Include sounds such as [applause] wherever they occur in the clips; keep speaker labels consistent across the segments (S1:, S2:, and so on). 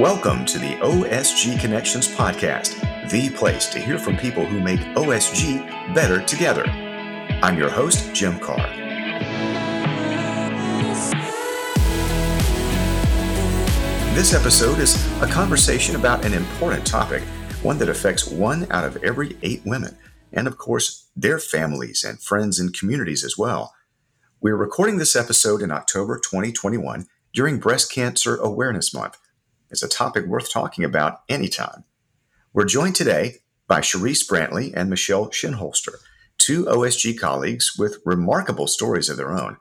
S1: Welcome to the OSG Connections Podcast, the place to hear from people who make OSG better together. I'm your host, Jim Carr. This episode is a conversation about an important topic, one that affects one out of every eight women, and of course, their families and friends and communities as well. We're recording this episode in October 2021 during Breast Cancer Awareness Month is a topic worth talking about anytime. We're joined today by Cherise Brantley and Michelle Shinholster, two OSG colleagues with remarkable stories of their own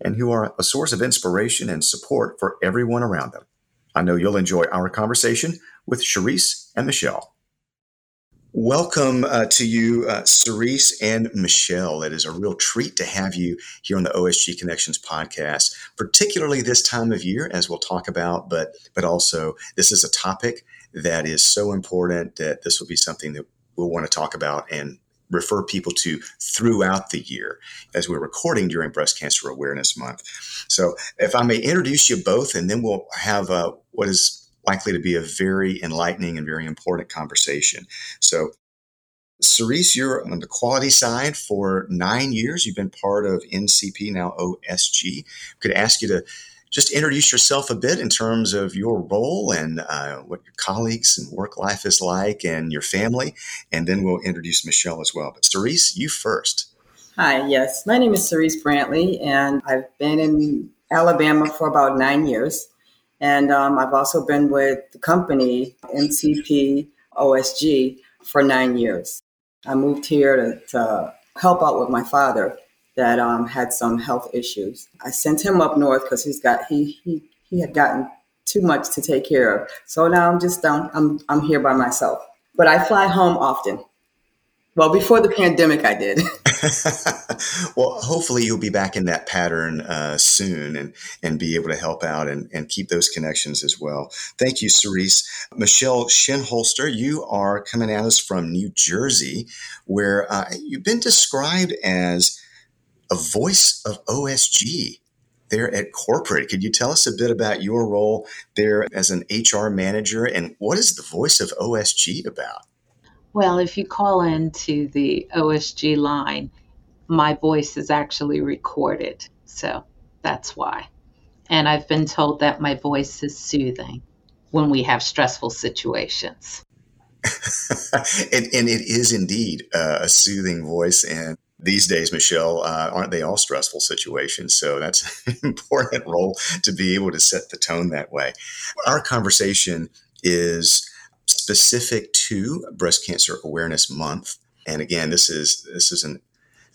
S1: and who are a source of inspiration and support for everyone around them. I know you'll enjoy our conversation with Cherise and Michelle. Welcome uh, to you, uh, Cherise and Michelle. It is a real treat to have you here on the OSG Connections podcast, particularly this time of year, as we'll talk about. But but also, this is a topic that is so important that this will be something that we'll want to talk about and refer people to throughout the year as we're recording during Breast Cancer Awareness Month. So, if I may introduce you both, and then we'll have uh, what is likely to be a very enlightening and very important conversation. So, Cherise, you're on the quality side for nine years. You've been part of NCP, now OSG. Could ask you to just introduce yourself a bit in terms of your role and uh, what your colleagues and work life is like and your family. And then we'll introduce Michelle as well. But Cherise, you first.
S2: Hi, yes. My name is Cherise Brantley, and I've been in Alabama for about nine years. And um, I've also been with the company, NCP OSG, for nine years. I moved here to, to help out with my father that um, had some health issues. I sent him up north because he's got he, he he had gotten too much to take care of. So now I'm just down. I'm I'm here by myself, but I fly home often. Well, before the pandemic, I did. [laughs] [laughs]
S1: well, hopefully you'll be back in that pattern uh, soon and and be able to help out and, and keep those connections as well. Thank you, Cherise. Michelle Shinholster, you are coming at us from New Jersey, where uh, you've been described as a voice of OSG there at corporate. Could you tell us a bit about your role there as an HR manager and what is the voice of OSG about?
S3: Well, if you call into the OSG line, my voice is actually recorded. So that's why. And I've been told that my voice is soothing when we have stressful situations. [laughs]
S1: and, and, it is indeed uh, a soothing voice. And these days, Michelle, uh, aren't they all stressful situations? So that's [laughs] an important role to be able to set the tone that way. Our conversation is specific to Breast Cancer Awareness Month. And again, this is this is an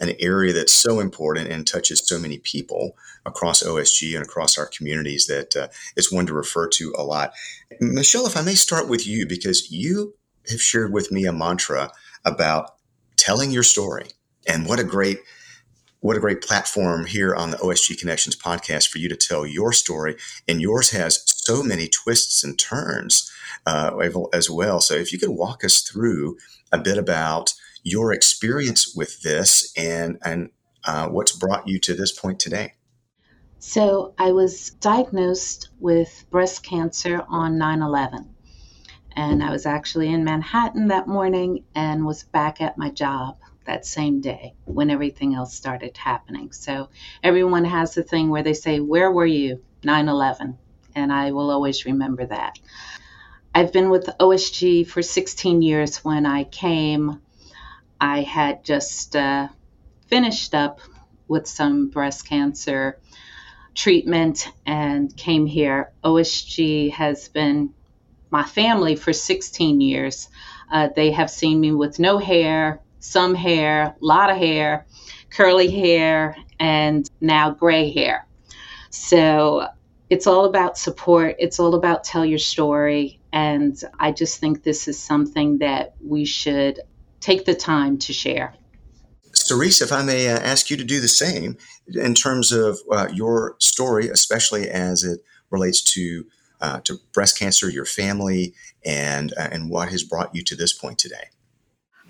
S1: an area that's so important and touches so many people across OSG and across our communities that uh, it's one to refer to a lot. Michelle, if I may start with you, because you have shared with me a mantra about telling your story, and what a great what a great platform here on the OSG Connections podcast for you to tell your story. And yours has so many twists and turns uh, as well. So if you could walk us through a bit about your experience with this and and uh, what's brought you to this point today.
S3: So I was diagnosed with breast cancer on 9/11, and I was actually in Manhattan that morning and was back at my job that same day when everything else started happening. So everyone has the thing where they say, "Where were you 9/11?" And I will always remember that. I've been with OSG for 16 years. When I came, I had just uh, finished up with some breast cancer treatment and came here. OSG has been my family for 16 years. Uh, they have seen me with no hair, some hair, a lot of hair, curly hair, and now gray hair. So it's all about support. It's all about tell your story. And I just think this is something that we should take the time to share.
S1: Cherise, if I may uh, ask you to do the same in terms of uh, your story, especially as it relates to uh, to breast cancer, your family, and uh, and what has brought you to this point today.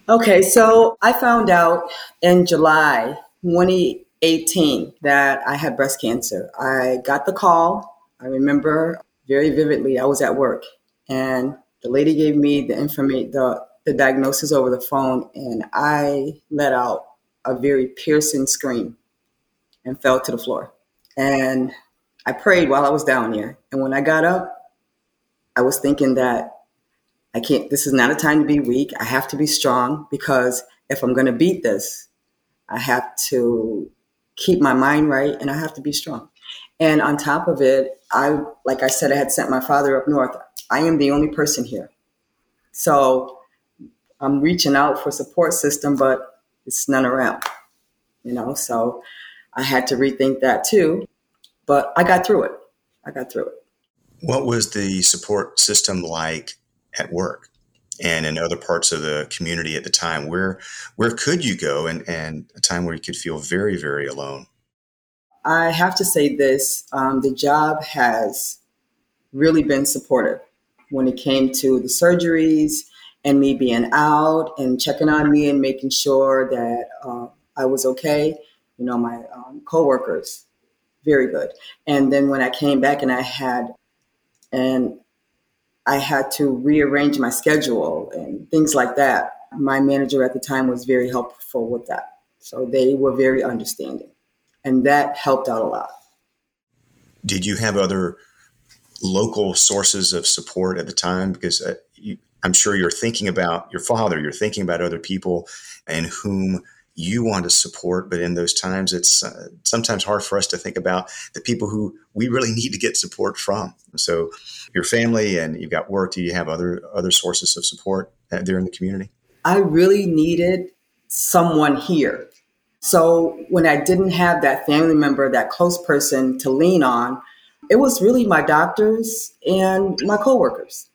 S2: Okay, so I found out in July 20, 18 that I had breast cancer. I got the call. I remember very vividly, I was at work And the lady gave me the information, the, the diagnosis over the phone, and I let out a very piercing scream and fell to the floor. And I prayed while I was down there. And when I got up, I was thinking that I can't, this is not a time to be weak. I have to be strong because if I'm going to beat this, I have to keep my mind right and I have to be strong. And on top of it, I, like I said, I had sent my father up north. I am the only person here. So I'm reaching out for support system, but it's none around, you know? So I had to rethink that too, but I got through it. I got through it.
S1: What was the support system like at work and in other parts of the community at the time? Where where could you go and, and a time where you could feel very, very alone?
S2: I have to say this um, the job has really been supportive when it came to the surgeries and me being out and checking on me and making sure that uh, I was okay. You know, my um, coworkers, very good. And then when I came back and I had, and I had to rearrange my schedule and things like that. My manager at the time was very helpful with that. So they were very understanding and that helped out a lot.
S1: Did you have other local sources of support at the time? Because uh, you, I'm sure you're thinking about your father, you're thinking about other people and whom you want to support, but in those times, it's uh, sometimes hard for us to think about the people who we really need to get support from. So, your family and you've got work. Do you have other other sources of support uh, there in the community?
S2: I really needed someone here so when I didn't have that family member, that close person to lean on, it was really my doctors and my coworkers.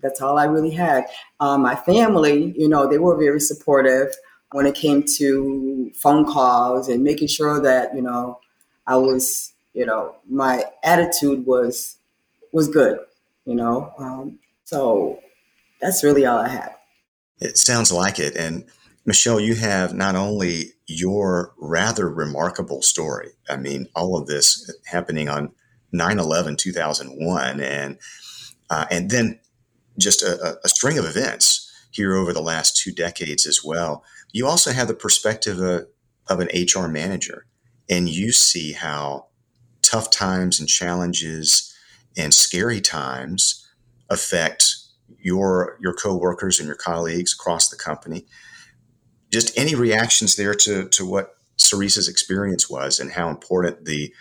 S2: That's all I really had. Um, my family, you know, they were very supportive when it came to phone calls and making sure that you know I was, you know, my attitude was was good. You know, um, so that's really all I had.
S1: It sounds like it, and Michelle, you have not only your rather remarkable story, I mean, all of this happening on 9 11 2001, and, uh, and then just a, a, string of events here over the last two decades as well. You also have the perspective of, of an HR manager, and you see how tough times and challenges and scary times affect your your coworkers and your colleagues across the company just any reactions there to to what Cherise's experience was and how important the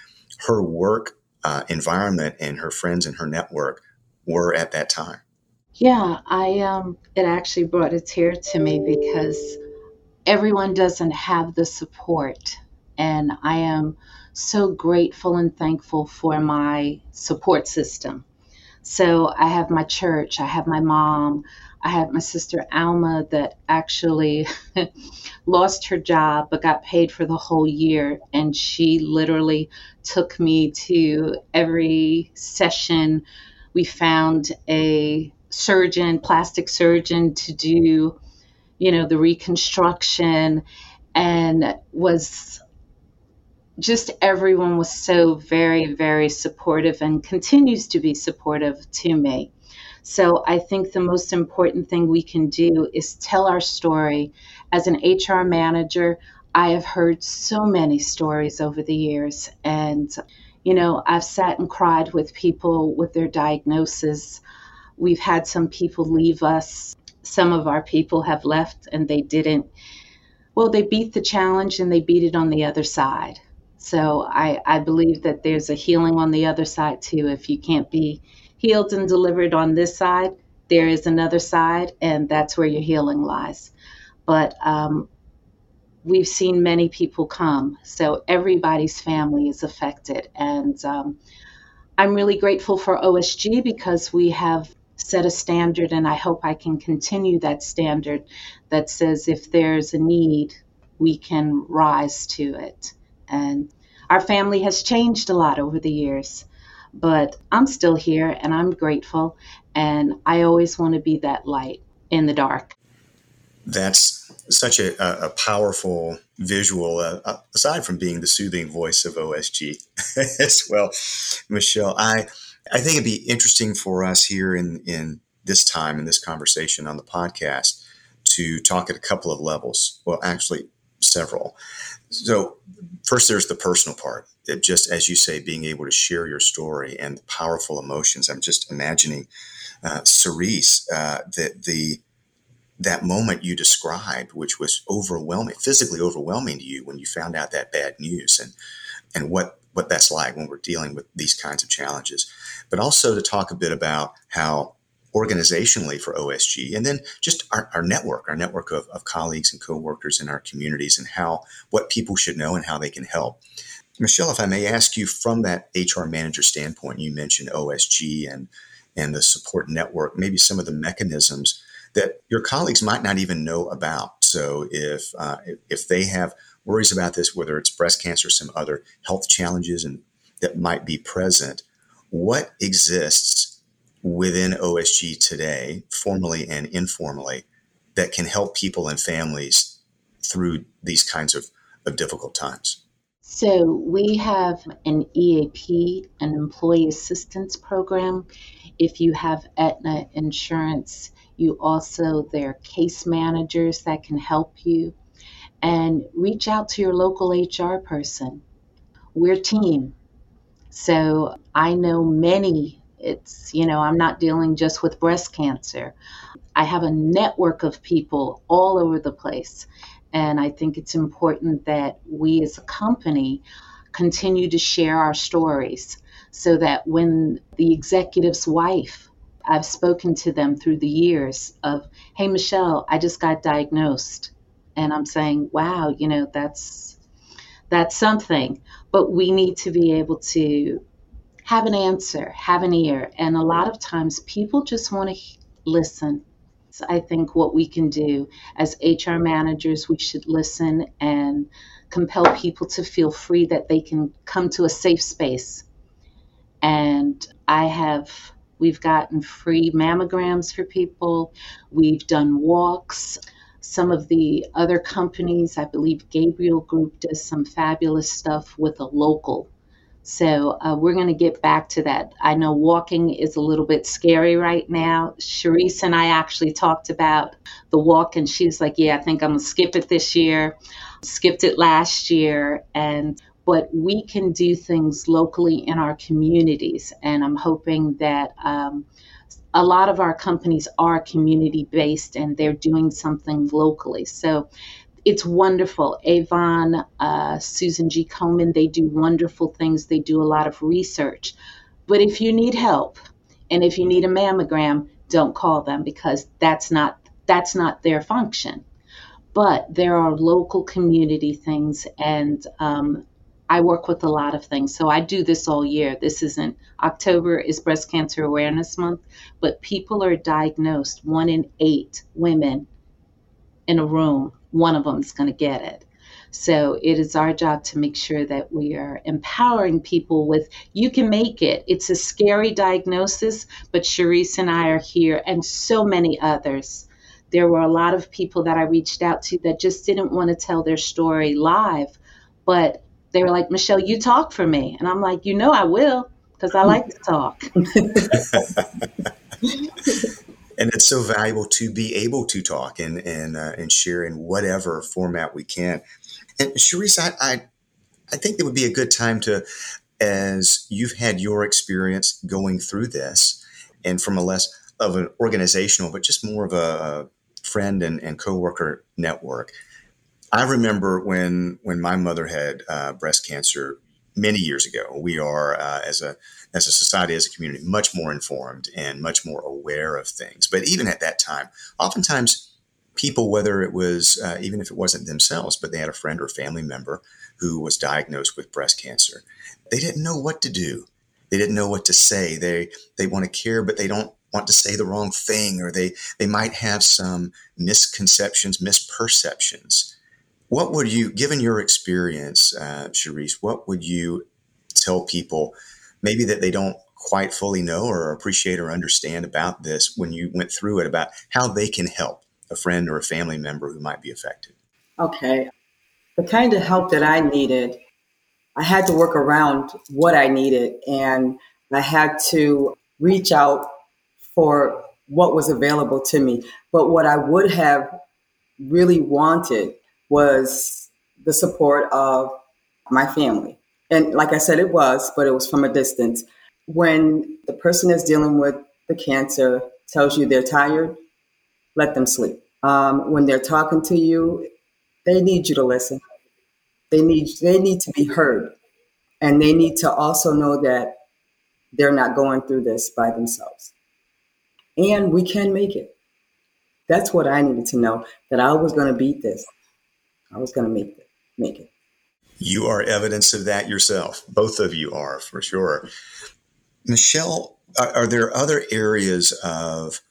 S1: her work uh, environment and her friends and her network were at that time.
S3: Yeah, I um, it actually brought a tear to me because everyone doesn't have the support, and I am so grateful and thankful for my support system. So I have my church, I have my mom, I have my sister Alma that actually [laughs] lost her job but got paid for the whole year. And she literally took me to every session. We found a surgeon, plastic surgeon, to do, you know, the reconstruction and was just everyone was so very, very supportive and continues to be supportive to me. So I think the most important thing we can do is tell our story. As an HR manager, I have heard so many stories over the years. And, you know, I've sat and cried with people with their diagnosis. We've had some people leave us. Some of our people have left and they didn't. Well, they beat the challenge and they beat it on the other side. So I, I believe that there's a healing on the other side too. If you can't be healed and delivered on this side, there is another side, and that's where your healing lies. But um, we've seen many people come, so everybody's family is affected. And um, I'm really grateful for OSG because we have set a standard, and I hope I can continue that standard that says if there's a need, we can rise to it. And our family has changed a lot over the years but I'm still here and I'm grateful. And I always want to be that light in the dark.
S1: That's such a, a powerful visual, uh, uh aside from being the soothing voice of OSG [laughs] as well. Michelle, I, I think it'd be interesting for us here in, in this time in this conversation on the podcast to talk at a couple of levels. Well, actually, several. So, first, there's the personal part. That just as you say, being able to share your story and the powerful emotions. I'm just imagining, uh, Cherise, uh, that the that moment you described, which was overwhelming, physically overwhelming to you when you found out that bad news, and and what what that's like when we're dealing with these kinds of challenges, but also to talk a bit about how organizationally for OSG, and then just our, our network, our network of, of colleagues and coworkers in our communities, and how what people should know and how they can help. Michelle, if I may ask you from that HR manager standpoint, you mentioned OSG and and the support network, maybe some of the mechanisms that your colleagues might not even know about. So if uh, if they have worries about this, whether it's breast cancer, or some other health challenges, and that might be present, what exists within OSG today, formally and informally, that can help people and families through these kinds of, of difficult times?
S3: So, we have an EAP, an employee assistance program. If you have Aetna insurance, you also, there are case managers that can help you. And reach out to your local HR person. We're team. So I know many, it's, you know, I'm not dealing just with breast cancer. I have a network of people all over the place. And I think it's important that we as a company continue to share our stories so that when the executive's wife I've spoken to them through the years of, hey, Michelle, I just got diagnosed. And I'm saying, wow, you know, that's that's something. But we need to be able to have an answer, have an ear. And a lot of times people just want to listen. So I think what we can do as HR managers, we should listen and compel people to feel free that they can come to a safe space. And I have We've gotten free mammograms for people. We've done walks. Some of the other companies, I believe Gabriel Group does some fabulous stuff with a local. So uh, we're going to get back to that. I know walking is a little bit scary right now. Cherise and I actually talked about the walk, and she's like, "Yeah, I think I'm gonna skip it this year." Skipped it last year, and but we can do things locally in our communities. And I'm hoping that um, a lot of our companies are community based and they're doing something locally. So it's wonderful. Avon, uh, Susan G. Komen, they do wonderful things. They do a lot of research. But if you need help and if you need a mammogram, don't call them because that's not that's not their function. But there are local community things, and um, I work with a lot of things. So I do this all year. This isn't October is Breast Cancer Awareness Month, but people are diagnosed. One in eight women in a room, one of them is going to get it. So it is our job to make sure that we are empowering people with you can make it. It's a scary diagnosis, but Cherise and I are here and so many others. There were a lot of people that I reached out to that just didn't want to tell their story live, but they were like, Michelle, you talk for me. And I'm like, you know, I will because I like to talk. [laughs] and
S1: it's so valuable to be able to talk and and uh, and share in whatever format we can. And Cherise, I, I I think it would be a good time to, as you've had your experience going through this, and from a less of an organizational, but just more of a friend and, and coworker network I remember when when my mother had uh, breast cancer many years ago. We are uh, as a as a society, as a community, much more informed and much more aware of things. But even at that time, oftentimes people, whether it was uh, even if it wasn't themselves, but they had a friend or family member who was diagnosed with breast cancer, they didn't know what to do. They didn't know what to say. They they want to care, but they don't want to say the wrong thing, or they they might have some misconceptions, misperceptions what would you, given your experience, uh, what would you tell people maybe that they don't quite fully know or appreciate or understand about this when you went through it about how they can help a friend or a family member who might be affected?
S2: Okay. The kind of help that I needed, I had to work around what I needed and I had to reach out for what was available to me. But what I would have really wanted was the support of my family. And like I said, it was, but it was from a distance. When the person that's dealing with the cancer tells you they're tired, let them sleep. Um, when they're talking to you, they need you to listen. They need they need to be heard, and they need to also know that they're not going through this by themselves. And we can make it. That's what I needed to know that I was going to beat this. I was going to make it. Make it.
S1: You are evidence of that yourself. Both of you are for sure. Michelle, are, are there other areas of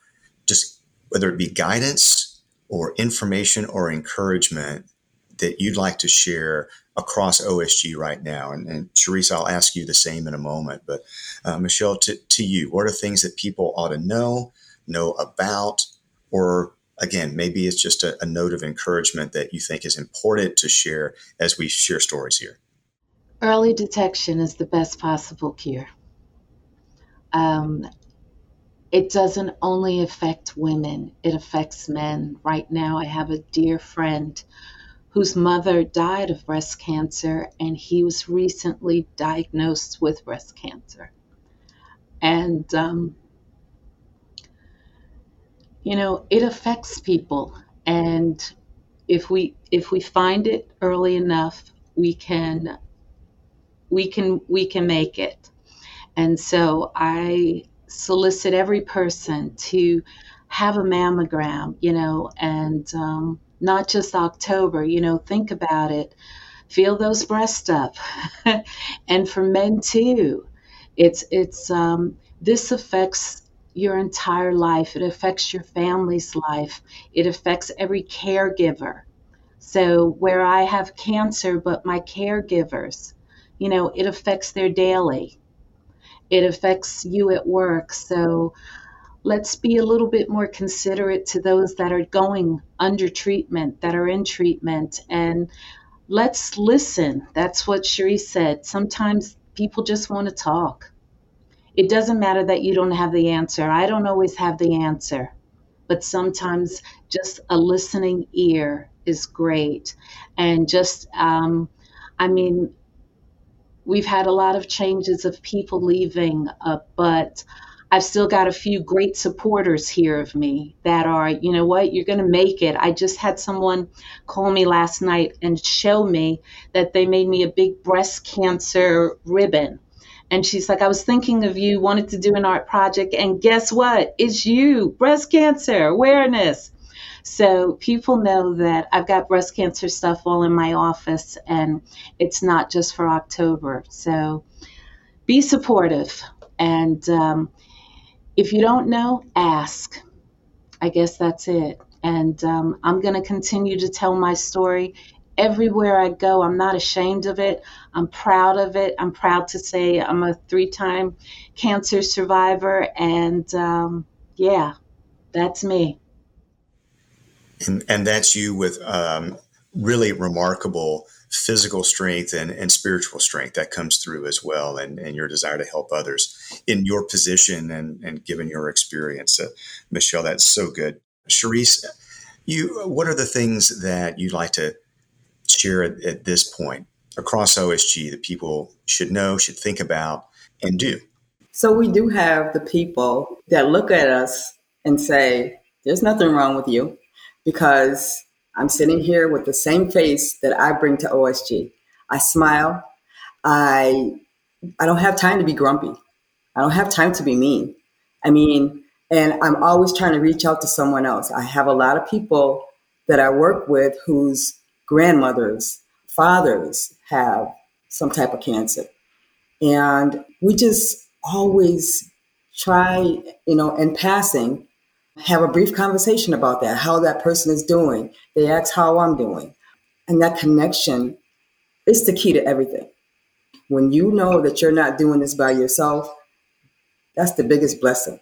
S1: just whether it be guidance or information or encouragement that you'd like to share across OSG right now? And, and Cherise, I'll ask you the same in a moment. But uh, Michelle, to, to you, what are things that people ought to know, know about, or again, maybe it's just a, a note of encouragement that you think is important to share as we share stories here?
S3: Early detection is the best possible cure. Um, it doesn't only affect women, it affects men. Right now, I have a dear friend whose mother died of breast cancer, and he was recently diagnosed with breast cancer. And, um, you know, it affects people. And if we if we find it early enough, we can we can we can make it. And so I solicit every person to have a mammogram, you know, and um, not just October, you know, think about it. Feel those breasts up. [laughs] and for men too, it's, it's, um, this affects your entire life. It affects your family's life. It affects every caregiver. So, where I have cancer, but my caregivers, you know, it affects their daily it affects you at work. So let's be a little bit more considerate to those that are going under treatment, that are in treatment, and let's listen. That's what Cherie said. Sometimes people just want to talk. It doesn't matter that you don't have the answer. I don't always have the answer, but sometimes just a listening ear is great. And just, um, I mean, we've had a lot of changes of people leaving, uh, but I've still got a few great supporters here of me that are, you know what, you're going to make it. I just had someone call me last night and show me that they made me a big breast cancer ribbon. And she's like, I was thinking of you, wanted to do an art project, and guess what? It's you, breast cancer awareness. So people know that I've got breast cancer stuff all in my office and it's not just for October. So be supportive. And um, if you don't know, ask. I guess that's it. And um, I'm going to continue to tell my story everywhere I go. I'm not ashamed of it. I'm proud of it. I'm proud to say I'm a three time cancer survivor. And um, yeah, that's me
S1: and, and that's you with um, really remarkable physical strength and, and spiritual strength that comes through as well and, and your desire to help others in your position and, and given your experience uh, michelle that's so good Cherise, you what are the things that you'd like to share at, at this point across osg that people should know should think about and do
S2: so we do have the people that look at us and say there's nothing wrong with you because I'm sitting here with the same face that I bring to OSG. I smile. I I don't have time to be grumpy. I don't have time to be mean. I mean, and I'm always trying to reach out to someone else. I have a lot of people that I work with whose grandmothers, fathers have some type of cancer. And we just always try, you know, in passing have a brief conversation about that, how that person is doing. They ask how I'm doing. And that connection is the key to everything. When you know that you're not doing this by yourself, that's the biggest blessing.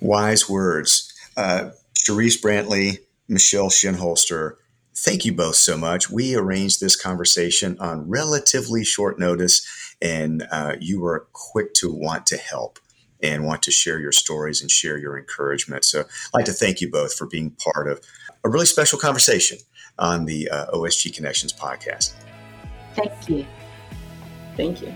S1: Wise words. Uh, Cherise Brantley, Michelle Shinholster, thank you both so much. We arranged this conversation on relatively short notice, and uh, you were quick to want to help. and want to share your stories and share your encouragement. So I'd like to thank you both for being part of a really special conversation on the uh, OSG Connections podcast.
S3: Thank you.
S2: Thank you.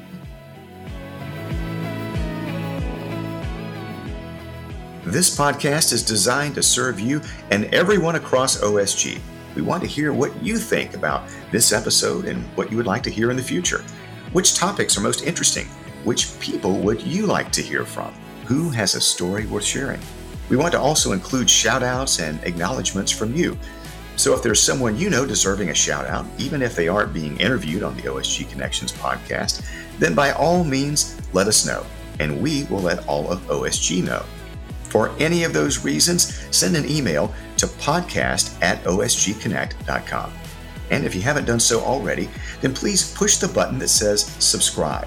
S1: This podcast is designed to serve you and everyone across OSG. We want to hear what you think about this episode and what you would like to hear in the future. Which topics are most interesting? Which people would you like to hear from? Who has a story worth sharing? We want to also include shout outs and acknowledgments from you. So if there's someone you know deserving a shout out, even if they aren't being interviewed on the OSG Connections podcast, then by all means let us know, and we will let all of OSG know. For any of those reasons, send an email to podcast at osgconnect.com. And if you haven't done so already, then please push the button that says subscribe.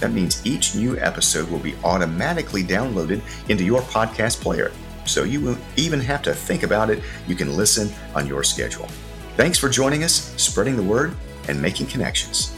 S1: That means each new episode will be automatically downloaded into your podcast player. So you won't even have to think about it. You can listen on your schedule. Thanks for joining us, spreading the word, and making connections.